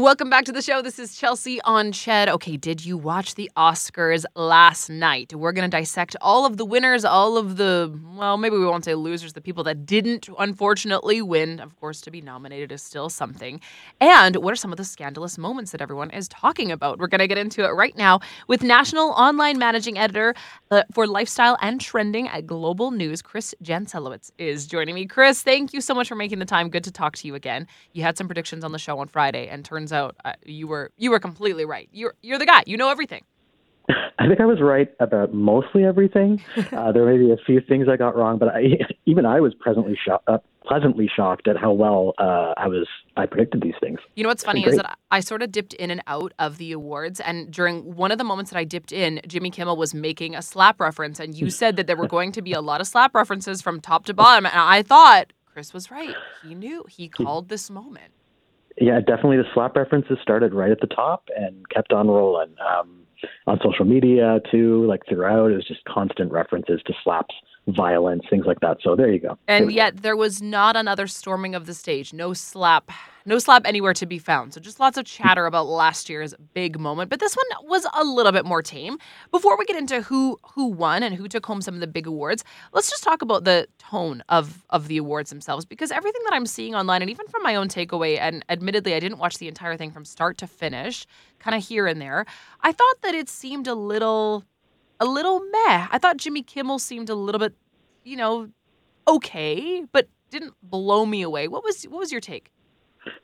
Welcome back to the show. This is Chelsea on Ched. Okay, did you watch the Oscars last night? We're going to dissect all of the winners, all of the, well, maybe we won't say losers, the people that didn't unfortunately win. Of course, to be nominated is still something. And what are some of the scandalous moments that everyone is talking about? We're going to get into it right now with National Online Managing Editor uh, for Lifestyle and Trending at Global News, Chris Jancelewicz, is joining me. Chris, thank you so much for making the time. Good to talk to you again. You had some predictions on the show on Friday, and turns out uh, you were you were completely right. You're you're the guy. You know everything. I think I was right about mostly everything. Uh, there may be a few things I got wrong, but I, even I was presently sho- uh, pleasantly shocked at how well uh, I was. I predicted these things. You know what's funny is that I sort of dipped in and out of the awards, and during one of the moments that I dipped in, Jimmy Kimmel was making a slap reference, and you said that there were going to be a lot of slap references from top to bottom, and I thought Chris was right. He knew. He called this moment. Yeah, definitely. The slap references started right at the top and kept on rolling. Um, on social media too, like throughout, it was just constant references to slaps, violence, things like that. So there you go. And yet there was not another storming of the stage. No slap, no slap anywhere to be found. So just lots of chatter about last year's big moment. But this one was a little bit more tame. Before we get into who who won and who took home some of the big awards, let's just talk about the tone of of the awards themselves. Because everything that I'm seeing online, and even from my own takeaway, and admittedly I didn't watch the entire thing from start to finish, kind of here and there, I thought that it seemed a little a little meh. I thought Jimmy Kimmel seemed a little bit, you know, okay, but didn't blow me away. What was what was your take?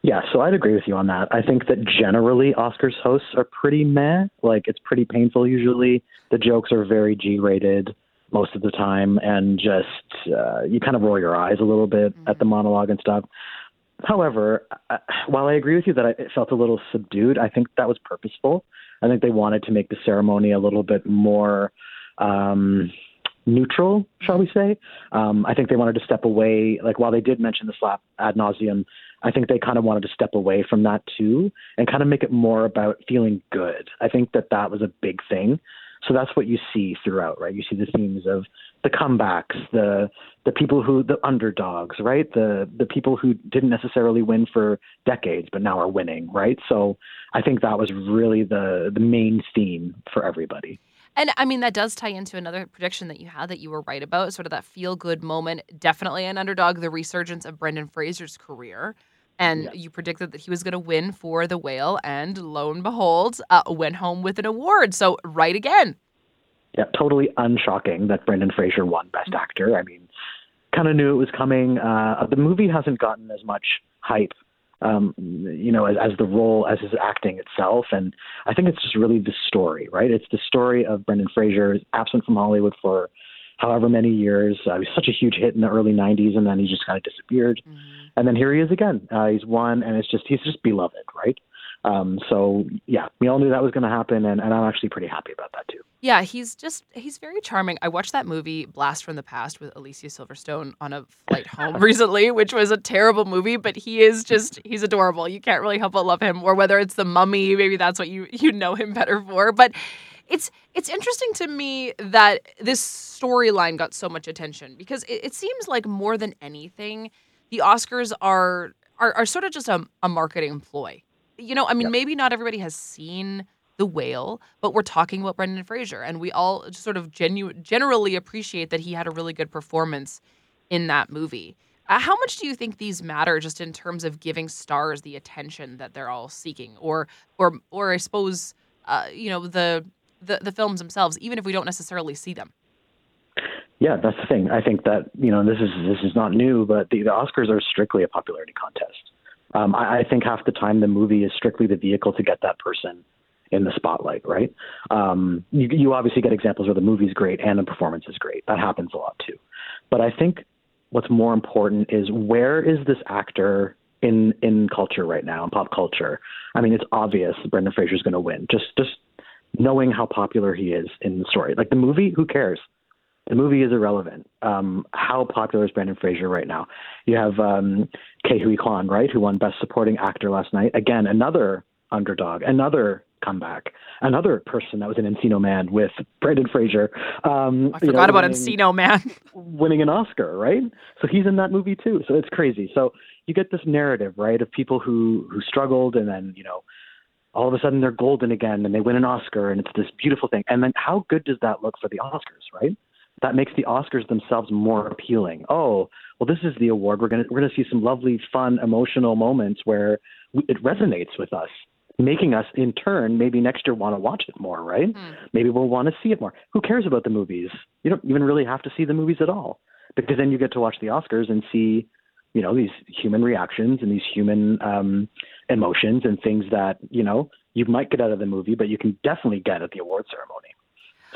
Yeah, so I'd agree with you on that. I think that generally Oscars hosts are pretty meh. Like it's pretty painful usually. The jokes are very G-rated most of the time, and just uh, you kind of roll your eyes a little bit mm-hmm. at the monologue and stuff. However, uh, while I agree with you that I, it felt a little subdued, I think that was purposeful. I think they wanted to make the ceremony a little bit more um, neutral, shall we say. Um, I think they wanted to step away, like while they did mention the slap ad nauseum, I think they kind of wanted to step away from that too and kind of make it more about feeling good. I think that that was a big thing. So that's what you see throughout, right? You see the themes of the comebacks, the the people who the underdogs, right? The the people who didn't necessarily win for decades but now are winning, right? So I think that was really the the main theme for everybody. And I mean, that does tie into another prediction that you had that you were right about, sort of that feel good moment. Definitely an underdog, the resurgence of Brendan Fraser's career. And yeah. you predicted that he was going to win for The Whale, and lo and behold, uh, went home with an award. So, right again. Yeah, totally unshocking that Brendan Fraser won Best Actor. I mean, kind of knew it was coming. Uh, the movie hasn't gotten as much hype um, you know, as, as the role, as his acting itself. And I think it's just really the story, right? It's the story of Brendan Fraser, absent from Hollywood for however many years. Uh, he was such a huge hit in the early 90s, and then he just kind of disappeared. Mm-hmm. And then here he is again. Uh, he's won, and it's just, he's just beloved, right? Um, so yeah, we all knew that was going to happen, and, and I'm actually pretty happy about that too. Yeah, he's just he's very charming. I watched that movie Blast from the Past with Alicia Silverstone on a flight home recently, which was a terrible movie, but he is just he's adorable. You can't really help but love him. Or whether it's the Mummy, maybe that's what you you know him better for. But it's it's interesting to me that this storyline got so much attention because it, it seems like more than anything, the Oscars are are, are sort of just a, a marketing ploy you know, I mean, yep. maybe not everybody has seen The Whale, but we're talking about Brendan Fraser, and we all sort of genu- generally appreciate that he had a really good performance in that movie. Uh, how much do you think these matter, just in terms of giving stars the attention that they're all seeking, or, or, or I suppose, uh, you know, the, the the films themselves, even if we don't necessarily see them? Yeah, that's the thing. I think that you know this is this is not new, but the, the Oscars are strictly a popularity contest um, I, I think half the time the movie is strictly the vehicle to get that person in the spotlight, right? Um, you, you obviously get examples where the movie's great and the performance is great. That happens a lot too. But I think what's more important is where is this actor in in culture right now, in pop culture? I mean, it's obvious Brendan Fraser's going to win. Just just knowing how popular he is in the story. Like the movie, who cares? The movie is irrelevant. Um, how popular is Brendan Fraser right now? You have um, Ke Huy Quan, right, who won Best Supporting Actor last night. Again, another underdog, another comeback. Another person that was an Encino Man with Brendan Fraser. Um, I forgot know, about winning, Encino Man. winning an Oscar, right? So he's in that movie too. So it's crazy. So you get this narrative, right, of people who who struggled and then you know all of a sudden they're golden again and they win an Oscar and it's this beautiful thing. And then how good does that look for the Oscars, right? That makes the Oscars themselves more appealing. Oh, well, this is the award. We're gonna we're gonna see some lovely, fun, emotional moments where it resonates with us, making us in turn maybe next year want to watch it more, right? Mm. Maybe we'll want to see it more. Who cares about the movies? You don't even really have to see the movies at all because then you get to watch the Oscars and see you know these human reactions and these human um, emotions and things that you know you might get out of the movie, but you can definitely get at the award ceremony.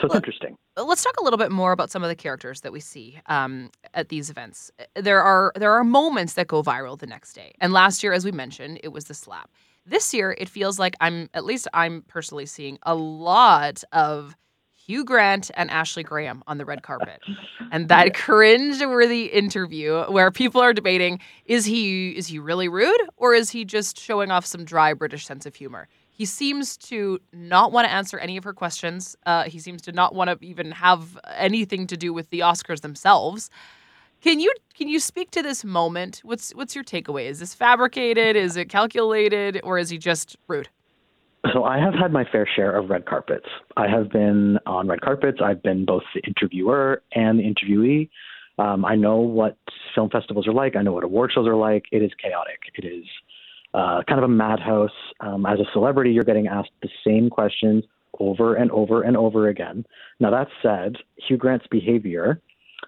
So it's well, interesting. Let's talk a little bit more about some of the characters that we see um, at these events. There are there are moments that go viral the next day, and last year, as we mentioned, it was the slap. This year, it feels like I'm at least I'm personally seeing a lot of Hugh Grant and Ashley Graham on the red carpet. And that yeah. cringe-worthy interview where people are debating is he is he really rude or is he just showing off some dry British sense of humor? He seems to not want to answer any of her questions. Uh, he seems to not want to even have anything to do with the Oscars themselves. Can you can you speak to this moment? What's what's your takeaway? Is this fabricated? Is it calculated, or is he just rude? So I have had my fair share of red carpets. I have been on red carpets. I've been both the interviewer and the interviewee. Um, I know what film festivals are like. I know what award shows are like. It is chaotic. It is uh, kind of a madhouse. Um, as a celebrity, you're getting asked the same questions over and over and over again. Now, that said, Hugh Grant's behavior,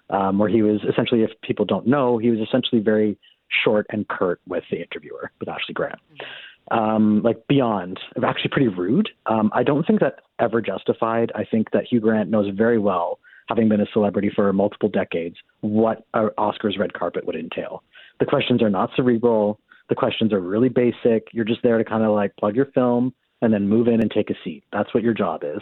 um, where he was essentially, if people don't know, he was essentially very short and curt with the interviewer, with Ashley Grant. Um, like beyond, actually pretty rude. Um, I don't think that ever justified. I think that Hugh Grant knows very well, having been a celebrity for multiple decades, what an Oscars red carpet would entail. The questions are not cerebral. The questions are really basic. You're just there to kind of like plug your film and then move in and take a seat. That's what your job is.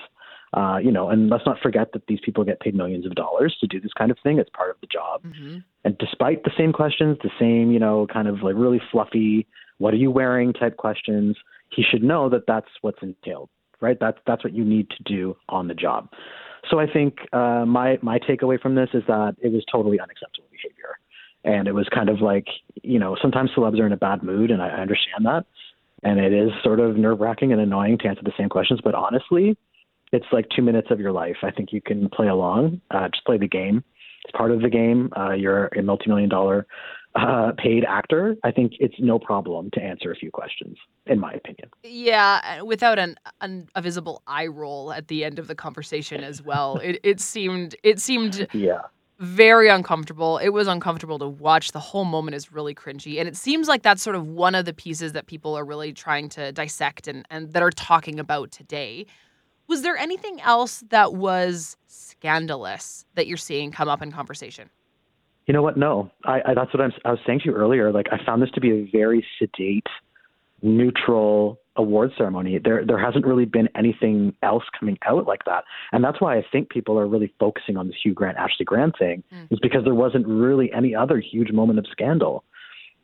Uh, you know, and let's not forget that these people get paid millions of dollars to do this kind of thing. It's part of the job. Mm-hmm. And despite the same questions, the same, you know, kind of like really fluffy, what are you wearing type questions, he should know that that's what's entailed, right? That's that's what you need to do on the job. So I think uh, my my takeaway from this is that it was totally unacceptable behavior, and it was kind of like you know sometimes celebs are in a bad mood, and I, I understand that, and it is sort of nerve wracking and annoying to answer the same questions. But honestly, it's like two minutes of your life. I think you can play along, uh, just play the game. It's part of the game. Uh, you're a multi million dollar uh, paid actor, I think it's no problem to answer a few questions, in my opinion. Yeah, without an, an a visible eye roll at the end of the conversation as well. it it seemed it seemed yeah very uncomfortable. It was uncomfortable to watch. The whole moment is really cringy. And it seems like that's sort of one of the pieces that people are really trying to dissect and, and that are talking about today. Was there anything else that was scandalous that you're seeing come up in conversation? You know what? No, I, I that's what I'm, I was saying to you earlier. Like I found this to be a very sedate, neutral award ceremony. There there hasn't really been anything else coming out like that, and that's why I think people are really focusing on this Hugh Grant Ashley Grant thing, mm. is because there wasn't really any other huge moment of scandal.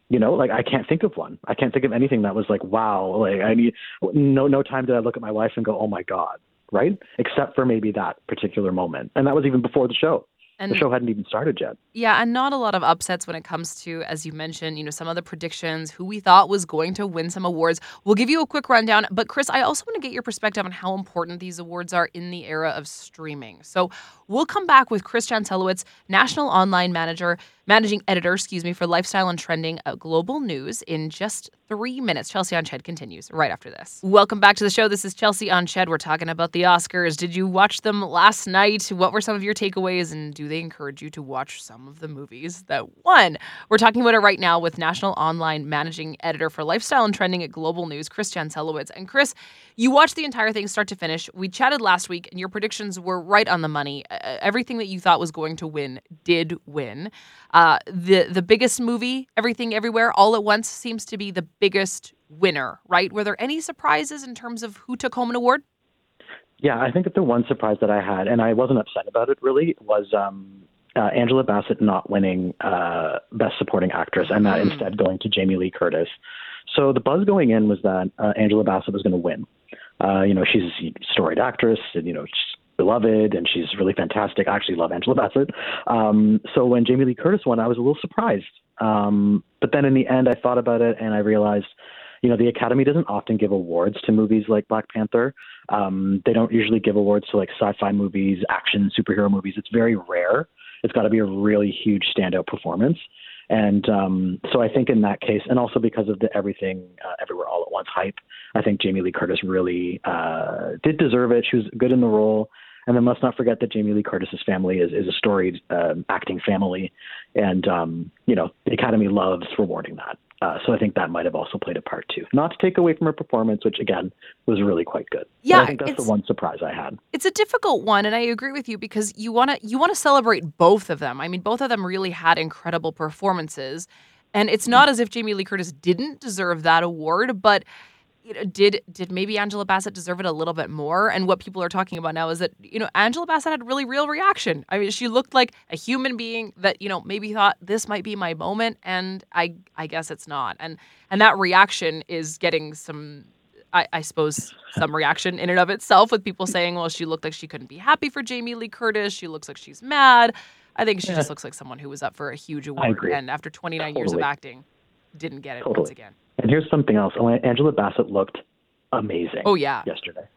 You know, like I can't think of one. I can't think of anything that was like, wow. Like I need no no time did I look at my wife and go, oh my god, right? Except for maybe that particular moment, and that was even before the show. And the show hadn't even started yet. Yeah, and not a lot of upsets when it comes to, as you mentioned, you know, some of the predictions, who we thought was going to win some awards. We'll give you a quick rundown. But Chris, I also want to get your perspective on how important these awards are in the era of streaming. So we'll come back with Chris Jancelewicz, national online manager, managing editor, excuse me, for lifestyle and trending at Global News in just three minutes. Chelsea on Ched continues right after this. Welcome back to the show. This is Chelsea on Ched. We're talking about the Oscars. Did you watch them last night? What were some of your takeaways? And do they encourage you to watch some of the movies that won? We're talking about it right now with National Online Managing Editor for Lifestyle and Trending at Global News, Chris Jancelewicz. And Chris, you watched the entire thing start to finish. We chatted last week, and your predictions were right on the money. Uh, everything that you thought was going to win did win. Uh, the the biggest movie, Everything Everywhere, All at Once, seems to be the biggest winner, right? Were there any surprises in terms of who took home an award? Yeah, I think that the one surprise that I had, and I wasn't upset about it really, was um, uh, Angela Bassett not winning uh, Best Supporting Actress and that mm. instead going to Jamie Lee Curtis. So the buzz going in was that uh, Angela Bassett was going to win. Uh, you know, she's a storied actress, and you know, she's beloved, and she's really fantastic. I actually love Angela Bassett. Um, so when Jamie Lee Curtis won, I was a little surprised. Um, but then in the end, I thought about it, and I realized you know, the Academy doesn't often give awards to movies like Black Panther. Um, they don't usually give awards to like sci-fi movies, action, superhero movies. It's very rare. It's got to be a really huge standout performance. And um, so I think in that case, and also because of the everything, uh, everywhere, all at once hype, I think Jamie Lee Curtis really uh, did deserve it. She was good in the role. And then let's not forget that Jamie Lee Curtis's family is, is a storied um, acting family, and um, you know the Academy loves rewarding that. Uh, so I think that might have also played a part too. Not to take away from her performance, which again was really quite good. Yeah, but I think that's the one surprise I had. It's a difficult one, and I agree with you because you want to you want to celebrate both of them. I mean, both of them really had incredible performances, and it's not as if Jamie Lee Curtis didn't deserve that award, but you know, did did maybe Angela Bassett deserve it a little bit more? And what people are talking about now is that you know Angela Bassett had really real reaction. I mean, she looked like a human being that you know maybe thought this might be my moment, and I I guess it's not. And and that reaction is getting some. I, I suppose some reaction in and of itself with people saying, well, she looked like she couldn't be happy for Jamie Lee Curtis. She looks like she's mad. I think she yeah. just looks like someone who was up for a huge award and after 29 totally. years of acting, didn't get it totally. once again. And here's something else. Angela Bassett looked amazing. Oh yeah, yesterday.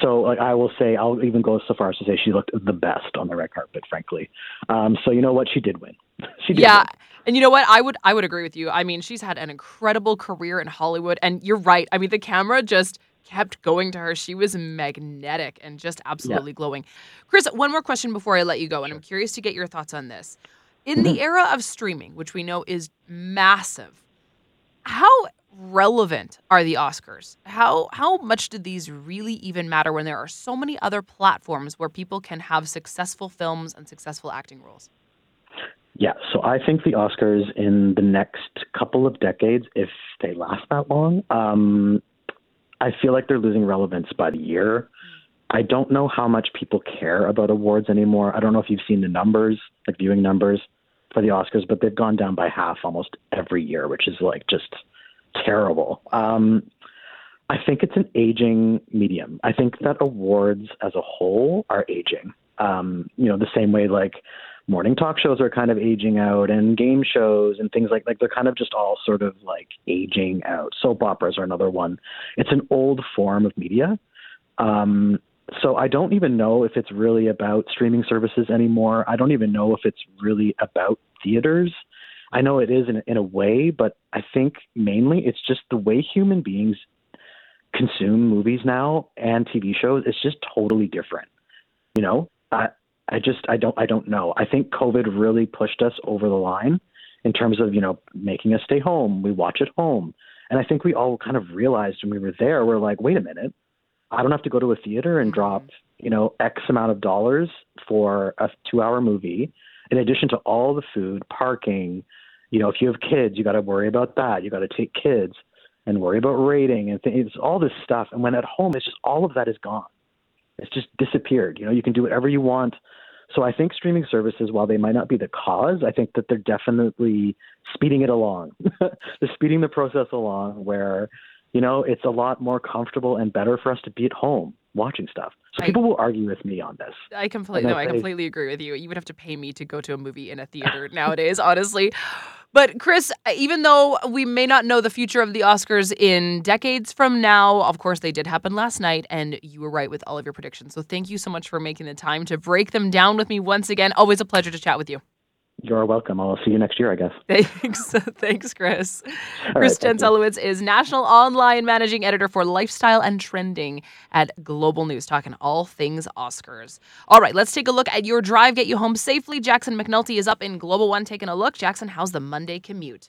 So like I will say, I'll even go so far as to say she looked the best on the red carpet, frankly. Um, so you know what, she did win. she did. Yeah. Win. And you know what? I would I would agree with you. I mean, she's had an incredible career in Hollywood, and you're right. I mean, the camera just kept going to her. She was magnetic and just absolutely yeah. glowing. Chris, one more question before I let you go, and I'm curious to get your thoughts on this. In the mm-hmm. era of streaming, which we know is massive, how relevant are the Oscars? How how much do these really even matter when there are so many other platforms where people can have successful films and successful acting roles? Yeah, so I think the Oscars in the next couple of decades, if they last that long, um, I feel like they're losing relevance by the year. I don't know how much people care about awards anymore. I don't know if you've seen the numbers, like viewing numbers for the Oscars, but they've gone down by half almost every year, which is like just terrible. Um, I think it's an aging medium. I think that awards as a whole are aging. Um, you know, the same way like morning talk shows are kind of aging out and game shows and things like like they're kind of just all sort of like aging out. Soap operas are another one. It's an old form of media. Um, so I don't even know if it's really about streaming services anymore. I don't even know if it's really about theaters. I know it is in, in a way, but I think mainly it's just the way human beings consume movies now and TV shows. It's just totally different. You know, I I just I don't I don't know. I think COVID really pushed us over the line in terms of you know making us stay home. We watch at home, and I think we all kind of realized when we were there, we're like, wait a minute, I don't have to go to a theater and mm-hmm. drop you know X amount of dollars for a two-hour movie in addition to all the food, parking, you know, if you have kids, you got to worry about that. You got to take kids and worry about rating and things, all this stuff. And when at home, it's just all of that is gone. It's just disappeared. You know, you can do whatever you want. So I think streaming services, while they might not be the cause, I think that they're definitely speeding it along. they're speeding the process along where, you know, it's a lot more comfortable and better for us to be at home watching stuff. So I, people will argue with me on this. I completely no, I, I completely agree with you. You would have to pay me to go to a movie in a theater nowadays, honestly. But Chris, even though we may not know the future of the Oscars in decades from now, of course they did happen last night and you were right with all of your predictions. So thank you so much for making the time to break them down with me once again. Always a pleasure to chat with you. You're welcome. I'll see you next year, I guess. Thanks. Thanks, Chris. All Chris right, Jancelewicz is National Online Managing Editor for Lifestyle and Trending at Global News, talking all things Oscars. All right, let's take a look at your drive, get you home safely. Jackson McNulty is up in Global One taking a look. Jackson, how's the Monday commute?